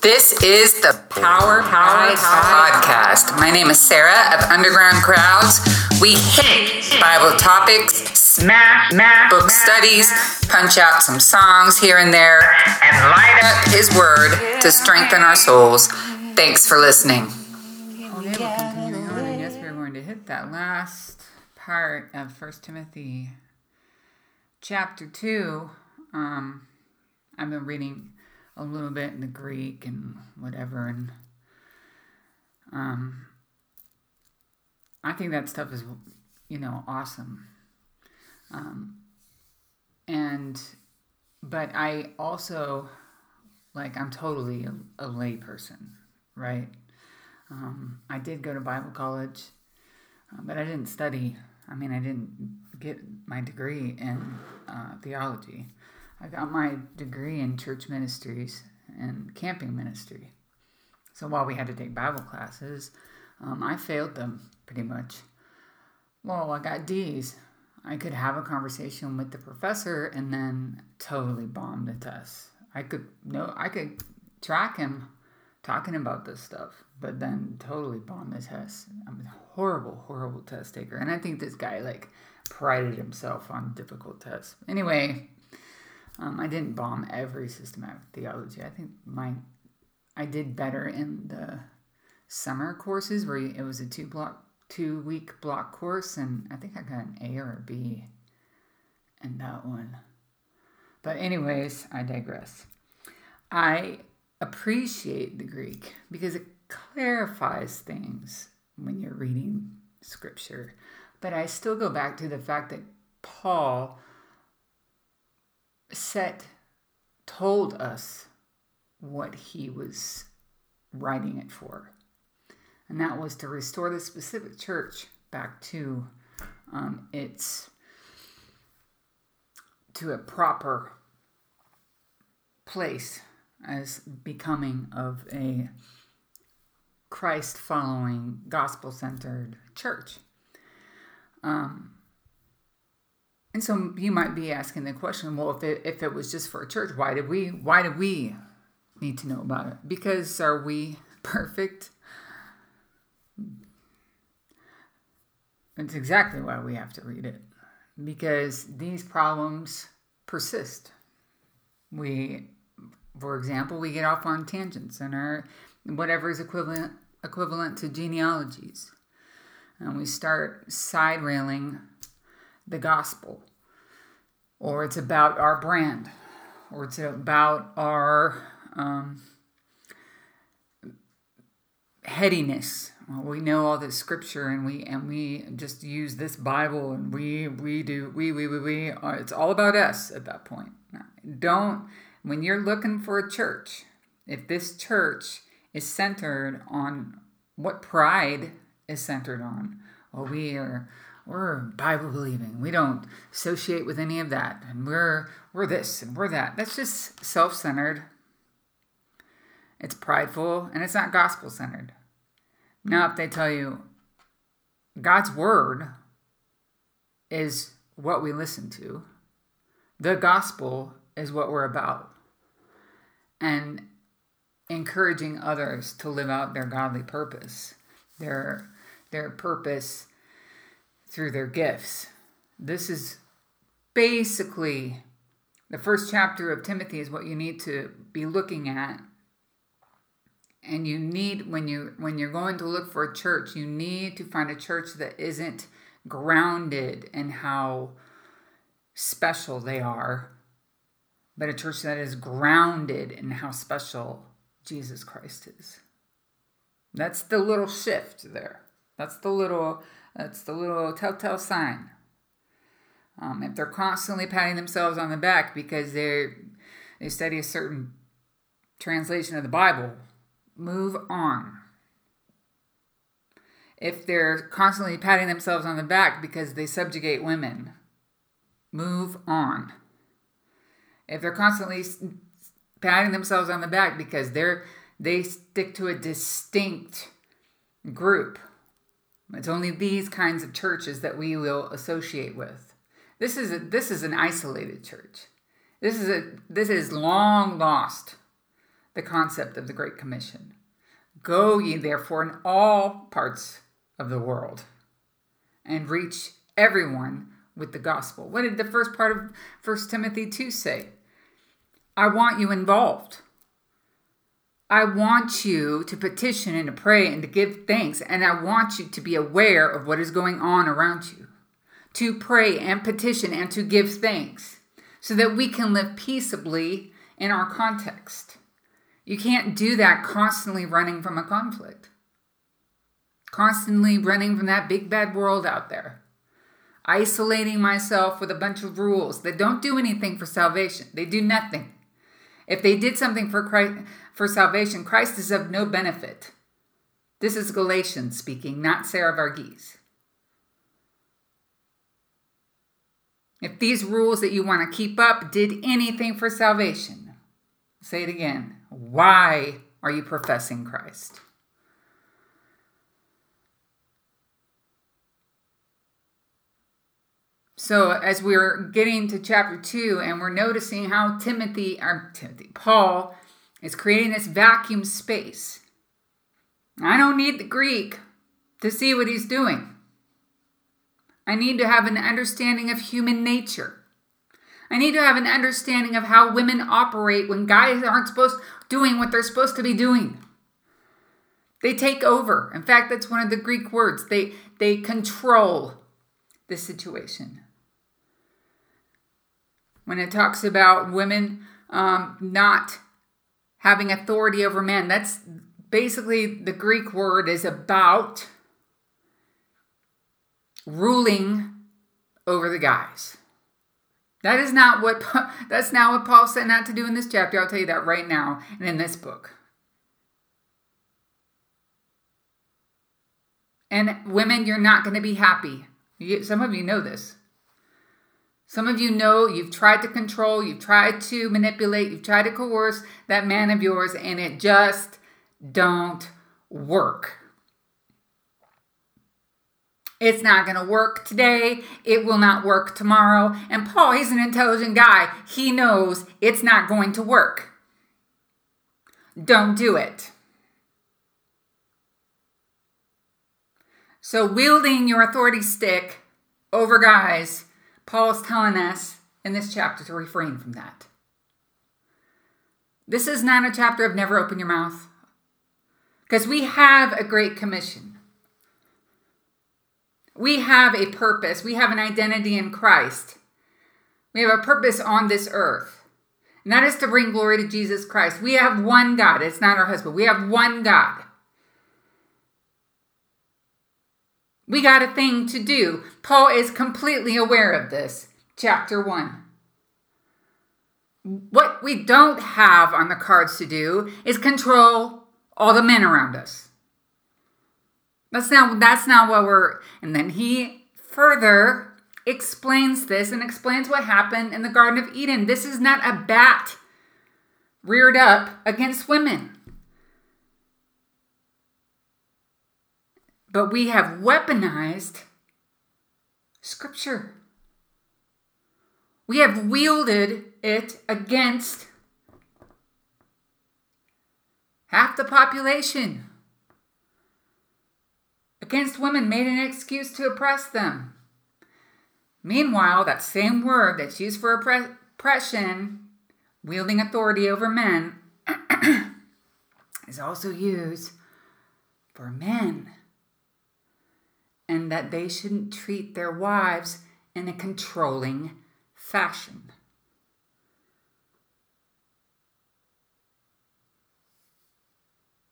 This is the Power Power Podcast. My name is Sarah of Underground Crowds. We hit Bible topics, smash, smash book studies, punch out some songs here and there, and light up His Word to strengthen our souls. Thanks for listening. Yes, we're going to hit that last part of First Timothy chapter 2. Um, I've been reading a little bit in the Greek and whatever, and um, I think that stuff is, you know, awesome. Um, and, but I also, like, I'm totally a, a lay person, right? Um, I did go to Bible college, uh, but I didn't study. I mean, I didn't get my degree in uh, theology. I got my degree in church ministries and camping ministry. So while we had to take Bible classes, um, I failed them pretty much. Well, I got D's. I could have a conversation with the professor and then totally bomb the test. I could no, I could track him talking about this stuff, but then totally bomb the test. I'm a horrible, horrible test taker, and I think this guy like prided himself on difficult tests. Anyway, um, I didn't bomb every systematic theology. I think my I did better in the summer courses where it was a two block two week block course, and I think I got an A or a B in that one. But anyways, I digress. I appreciate the Greek because it clarifies things when you're reading scripture. But I still go back to the fact that Paul set told us what he was writing it for. And that was to restore the specific church back to um, its to a proper place as becoming of a Christ following, gospel centered church. Um, and so you might be asking the question, well, if it, if it was just for a church, why did we why did we need to know about it? Because are we perfect? It's exactly why we have to read it. Because these problems persist. We for example, we get off on tangents and our whatever is equivalent equivalent to genealogies. And we start side railing the gospel, or it's about our brand, or it's about our um, headiness. Well, we know all this scripture, and we and we just use this Bible, and we we do we we we we. Uh, it's all about us at that point. Don't when you're looking for a church. If this church is centered on what pride is centered on, well, we are we're Bible believing. We don't associate with any of that. And we're we're this and we're that. That's just self-centered. It's prideful and it's not gospel centered. Now if they tell you God's word is what we listen to, the gospel is what we're about. And encouraging others to live out their godly purpose. Their their purpose through their gifts. This is basically the first chapter of Timothy is what you need to be looking at. And you need when you when you're going to look for a church, you need to find a church that isn't grounded in how special they are, but a church that is grounded in how special Jesus Christ is. That's the little shift there. That's the little that's the little telltale sign. Um, if they're constantly patting themselves on the back because they they study a certain translation of the Bible, move on. If they're constantly patting themselves on the back because they subjugate women, move on. If they're constantly patting themselves on the back because they're they stick to a distinct group, it's only these kinds of churches that we will associate with. This is a, this is an isolated church. This is a this is long lost. the concept of the Great Commission. Go ye therefore in all parts of the world and reach everyone with the gospel. What did the first part of 1 Timothy 2 say? I want you involved. I want you to petition and to pray and to give thanks, and I want you to be aware of what is going on around you, to pray and petition and to give thanks so that we can live peaceably in our context. You can't do that constantly running from a conflict, constantly running from that big bad world out there, isolating myself with a bunch of rules that don't do anything for salvation. They do nothing. If they did something for Christ, for salvation, Christ is of no benefit. This is Galatians speaking, not Sarah Varghese. If these rules that you want to keep up did anything for salvation, say it again. Why are you professing Christ? So, as we're getting to chapter two, and we're noticing how Timothy, or Timothy, Paul, is creating this vacuum space. I don't need the Greek to see what he's doing. I need to have an understanding of human nature. I need to have an understanding of how women operate when guys aren't supposed doing what they're supposed to be doing. They take over. In fact, that's one of the Greek words. They they control the situation. When it talks about women um, not having authority over men, that's basically the Greek word is about ruling over the guys. That is not what that's not what Paul said not to do in this chapter. I'll tell you that right now and in this book. And women, you're not going to be happy. You, some of you know this. Some of you know you've tried to control, you've tried to manipulate, you've tried to coerce that man of yours, and it just don't work. It's not going to work today. It will not work tomorrow. And Paul, he's an intelligent guy. He knows it's not going to work. Don't do it. So, wielding your authority stick over guys, Paul is telling us in this chapter to refrain from that. This is not a chapter of never open your mouth because we have a great commission. We have a purpose. We have an identity in Christ. We have a purpose on this earth. And that is to bring glory to Jesus Christ. We have one God. It's not our husband. We have one God. We got a thing to do. Paul is completely aware of this. Chapter 1. What we don't have on the cards to do is control all the men around us. That's not that's not what we're and then he further explains this and explains what happened in the Garden of Eden. This is not a bat reared up against women. But we have weaponized scripture. We have wielded it against half the population against women made an excuse to oppress them. Meanwhile, that same word that's used for oppression, wielding authority over men, is also used for men. And that they shouldn't treat their wives in a controlling fashion.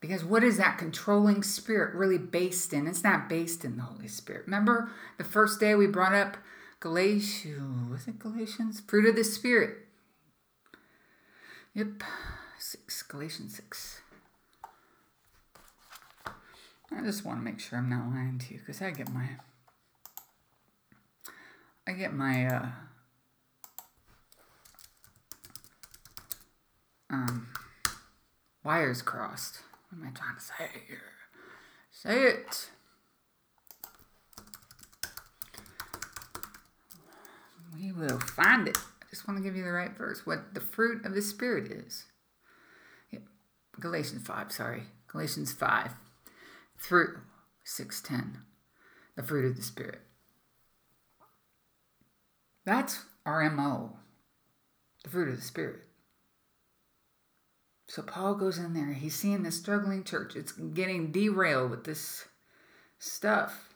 Because what is that controlling spirit really based in? It's not based in the Holy Spirit. Remember the first day we brought up Galatians, was it Galatians? Fruit of the Spirit. Yep, 6, Galatians 6. I just want to make sure I'm not lying to you because I get my I get my uh um wires crossed. What am I trying to say here? Say it. We will find it. I just want to give you the right verse. What the fruit of the Spirit is. Yep. Galatians 5, sorry. Galatians 5 through 610. The fruit of the Spirit. That's our MO. The fruit of the Spirit. So Paul goes in there. He's seeing this struggling church. It's getting derailed with this stuff.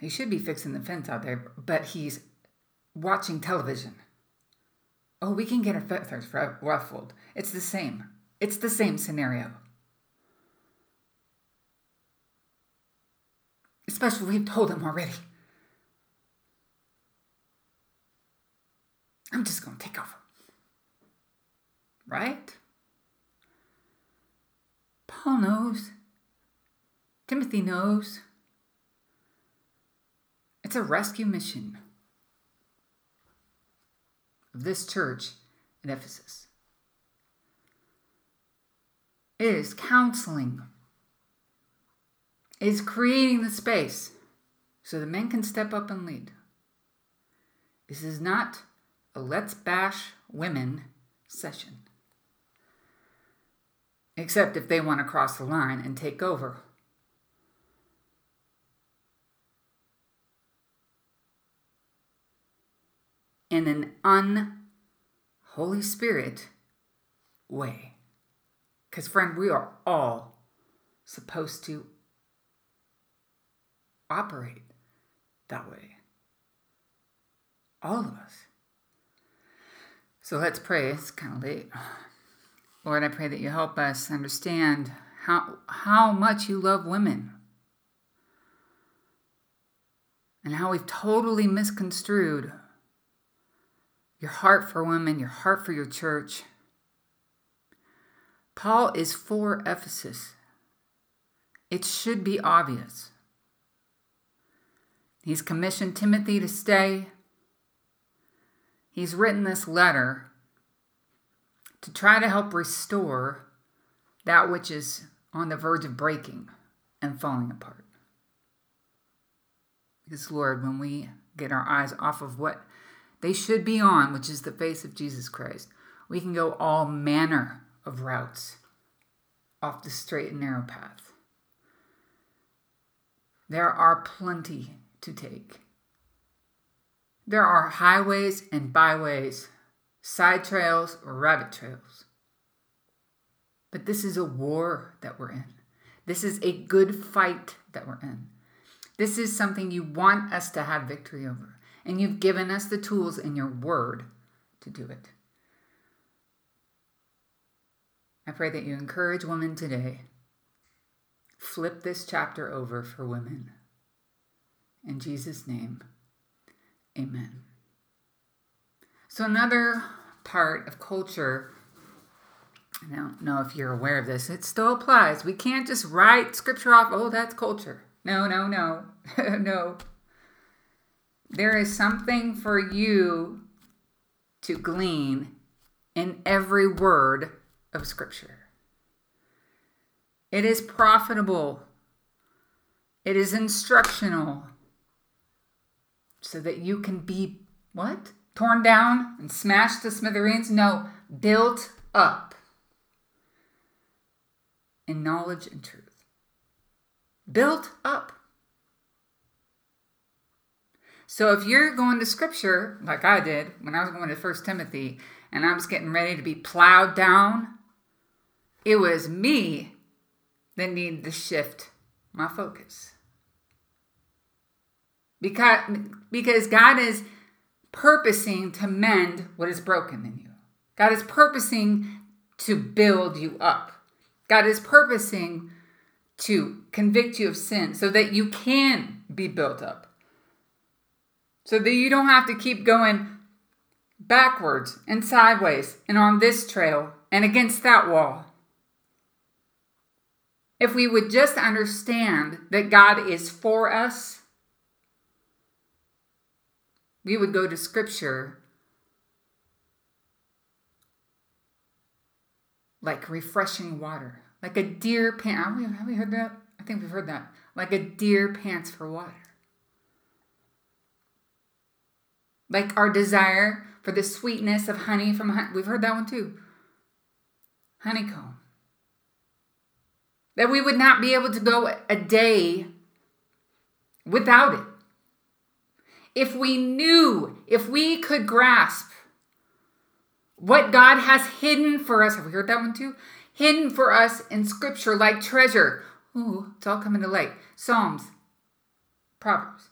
He should be fixing the fence out there, but he's watching television. Oh, we can get our feathers ruffled. It's the same. It's the same scenario. Especially we've told him already. I'm just going to take over. Right? Paul knows. Timothy knows. It's a rescue mission of this church in Ephesus. It is counseling, is creating the space so the men can step up and lead. This is not a let's bash women session. Except if they want to cross the line and take over. in an unholy spirit way. Because, friend, we are all supposed to operate that way. All of us. So let's pray. It's kind of late. Lord, I pray that you help us understand how, how much you love women and how we've totally misconstrued your heart for women, your heart for your church. Paul is for Ephesus. It should be obvious. He's commissioned Timothy to stay. He's written this letter to try to help restore that which is on the verge of breaking and falling apart. Because, Lord, when we get our eyes off of what they should be on, which is the face of Jesus Christ. We can go all manner of routes off the straight and narrow path. There are plenty to take. There are highways and byways, side trails or rabbit trails. But this is a war that we're in. This is a good fight that we're in. This is something you want us to have victory over and you've given us the tools in your word to do it. I pray that you encourage women today. Flip this chapter over for women. In Jesus' name, amen. So, another part of culture, I don't know if you're aware of this, it still applies. We can't just write scripture off, oh, that's culture. No, no, no, no. There is something for you to glean in every word of Scripture. It is profitable, it is instructional, so that you can be what? Torn down and smashed to smithereens? No, built up in knowledge and truth. Built up. So if you're going to scripture, like I did when I was going to First Timothy, and I was getting ready to be plowed down, it was me that needed to shift my focus. Because, because God is purposing to mend what is broken in you. God is purposing to build you up. God is purposing to convict you of sin so that you can be built up so that you don't have to keep going backwards and sideways and on this trail and against that wall. If we would just understand that God is for us, we would go to Scripture like refreshing water, like a deer pant. Have we heard that? I think we've heard that. Like a deer pants for water. Like our desire for the sweetness of honey from honey. We've heard that one too. honeycomb. That we would not be able to go a day without it. If we knew, if we could grasp what God has hidden for us, have we heard that one too? Hidden for us in Scripture like treasure. Ooh, it's all coming to light. Psalms, Proverbs.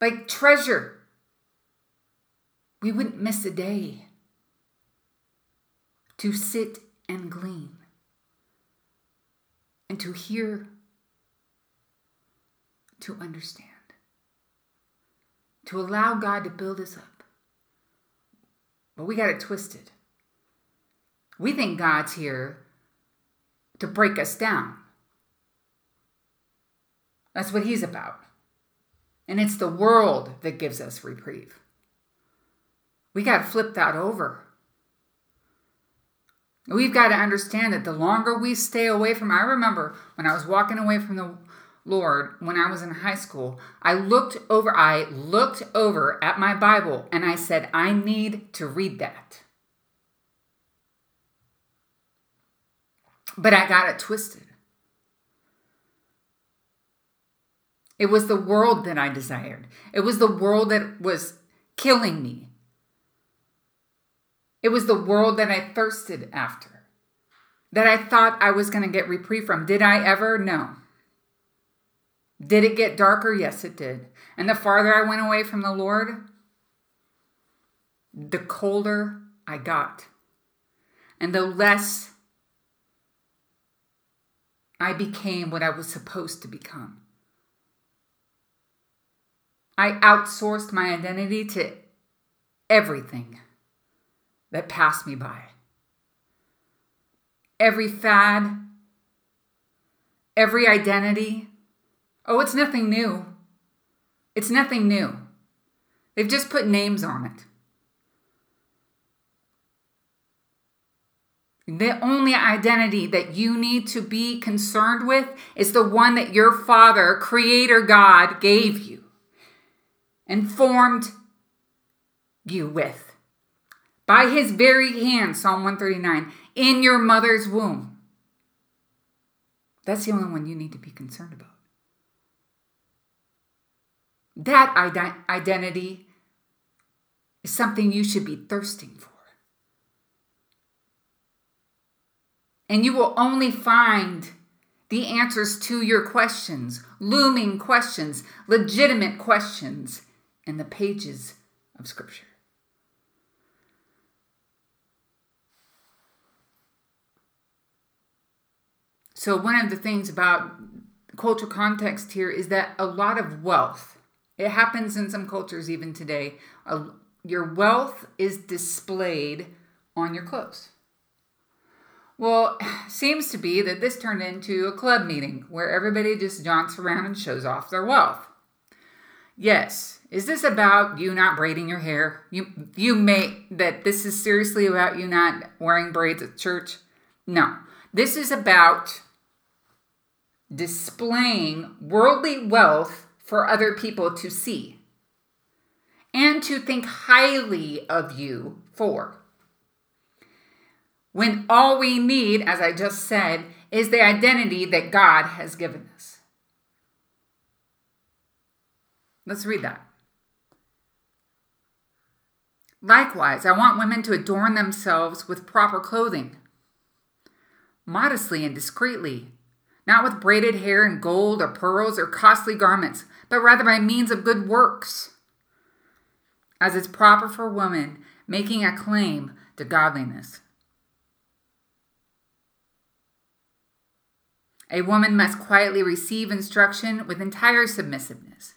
Like treasure. We wouldn't miss a day to sit and glean and to hear, to understand, to allow God to build us up. But we got it twisted. We think God's here to break us down. That's what He's about. And it's the world that gives us reprieve. We got to flip that over. We've got to understand that the longer we stay away from, I remember when I was walking away from the Lord when I was in high school, I looked over, I looked over at my Bible and I said, I need to read that. But I got it twisted. It was the world that I desired. It was the world that was killing me. It was the world that I thirsted after, that I thought I was going to get reprieve from. Did I ever? No. Did it get darker? Yes, it did. And the farther I went away from the Lord, the colder I got. And the less I became what I was supposed to become. I outsourced my identity to everything that passed me by. Every fad, every identity. Oh, it's nothing new. It's nothing new. They've just put names on it. The only identity that you need to be concerned with is the one that your Father, Creator God, gave you and formed you with by his very hand, Psalm 139, in your mother's womb. That's the only one you need to be concerned about. That identity is something you should be thirsting for. And you will only find the answers to your questions, looming questions, legitimate questions, in the pages of Scripture. So, one of the things about cultural context here is that a lot of wealth, it happens in some cultures even today, uh, your wealth is displayed on your clothes. Well, seems to be that this turned into a club meeting where everybody just jaunts around and shows off their wealth. Yes, is this about you not braiding your hair? You you may that this is seriously about you not wearing braids at church? No. This is about displaying worldly wealth for other people to see and to think highly of you for. When all we need, as I just said, is the identity that God has given us. Let's read that. Likewise, I want women to adorn themselves with proper clothing, modestly and discreetly not with braided hair and gold or pearls or costly garments, but rather by means of good works, as is proper for woman making a claim to godliness. A woman must quietly receive instruction with entire submissiveness.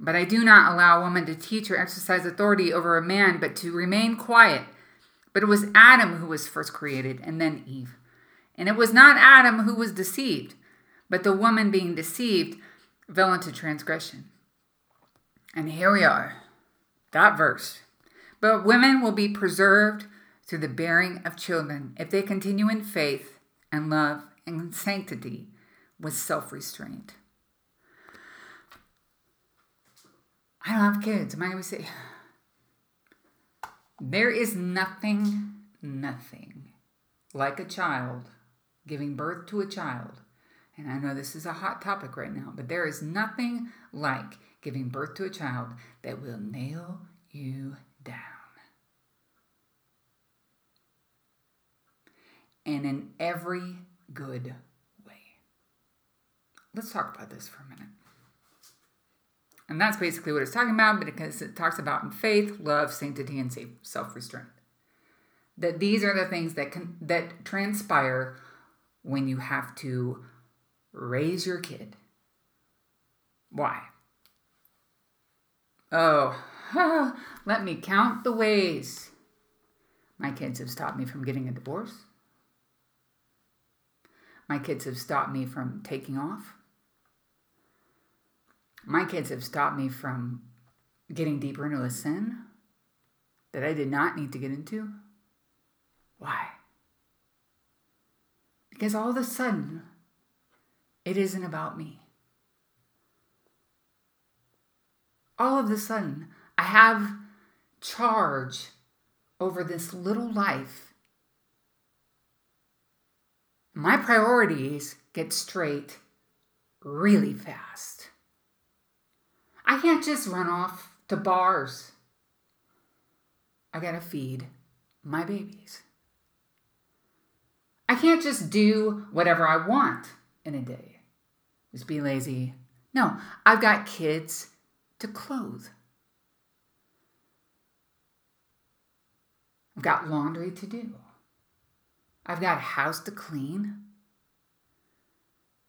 But I do not allow a woman to teach or exercise authority over a man, but to remain quiet but it was Adam who was first created, and then Eve. And it was not Adam who was deceived, but the woman being deceived fell into transgression. And here we are, that verse. But women will be preserved through the bearing of children if they continue in faith and love and sanctity with self restraint. I don't have kids. Am I going to say, There is nothing, nothing like a child giving birth to a child. And I know this is a hot topic right now, but there is nothing like giving birth to a child that will nail you down. And in every good way. Let's talk about this for a minute. And that's basically what it's talking about because it talks about faith, love, sanctity, and self restraint. That these are the things that can that transpire when you have to raise your kid. Why? Oh, let me count the ways. My kids have stopped me from getting a divorce. My kids have stopped me from taking off my kids have stopped me from getting deeper into a sin that I did not need to get into. Why? Because all of a sudden, it isn't about me. All of a sudden, I have charge over this little life. My priorities get straight really fast. I can't just run off to bars. I gotta feed my babies. I can't just do whatever I want in a day. Just be lazy. No, I've got kids to clothe. I've got laundry to do. I've got a house to clean.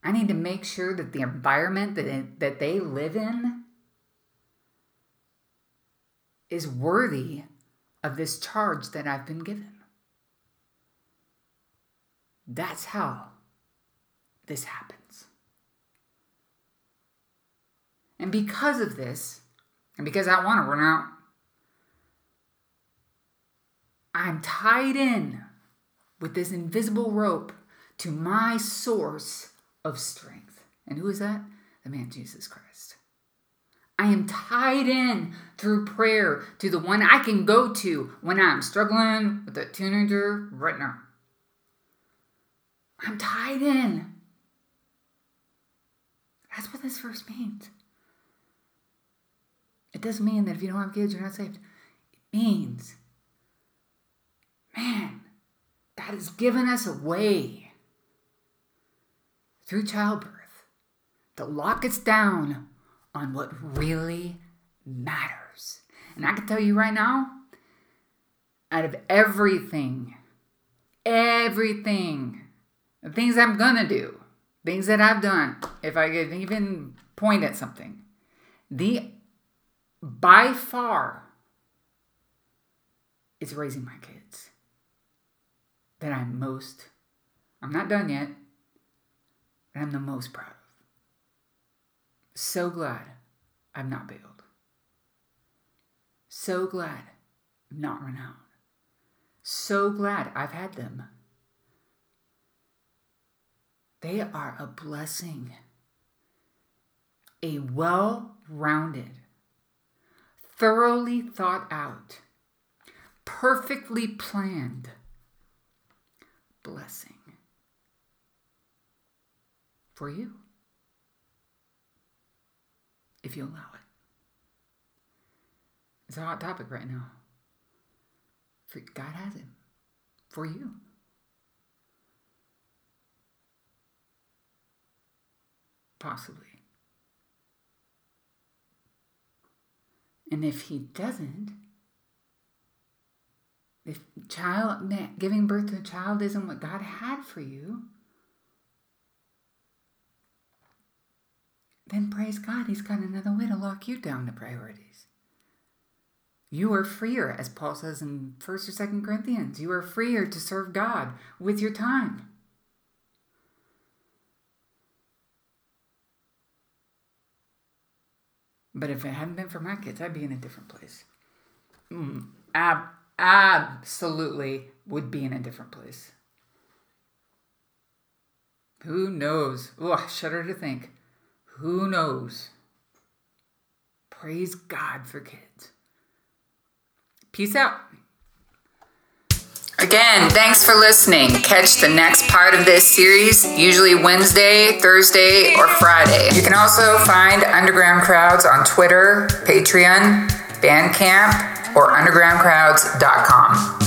I need to make sure that the environment that, that they live in is worthy of this charge that I've been given. That's how this happens. And because of this, and because I want to run out, I'm tied in with this invisible rope to my source of strength. And who is that? The man Jesus Christ. I am tied in through prayer to the one I can go to when I'm struggling with a teenager now. I'm tied in. That's what this verse means. It doesn't mean that if you don't have kids, you're not saved. It means, man, God has given us a way through childbirth to lock us down on what really matters. And I can tell you right now, out of everything, everything, the things I'm gonna do, things that I've done, if I could even point at something, the by far is raising my kids that I'm most, I'm not done yet, but I'm the most proud. So glad I'm not bailed. So glad I'm not run out. So glad I've had them. They are a blessing, a well rounded, thoroughly thought out, perfectly planned blessing for you if you allow it. It's a hot topic right now. For God has it for you. Possibly. And if he doesn't, if child giving birth to a child isn't what God had for you, then praise God, He's got another way to lock you down to priorities. You are freer, as Paul says in 1st or 2nd Corinthians. You are freer to serve God with your time. But if it hadn't been for my kids, I'd be in a different place. Mm, ab- absolutely would be in a different place. Who knows? Oh, I shudder to think. Who knows? Praise God for kids. Peace out. Again, thanks for listening. Catch the next part of this series, usually Wednesday, Thursday, or Friday. You can also find Underground Crowds on Twitter, Patreon, Bandcamp, or undergroundcrowds.com.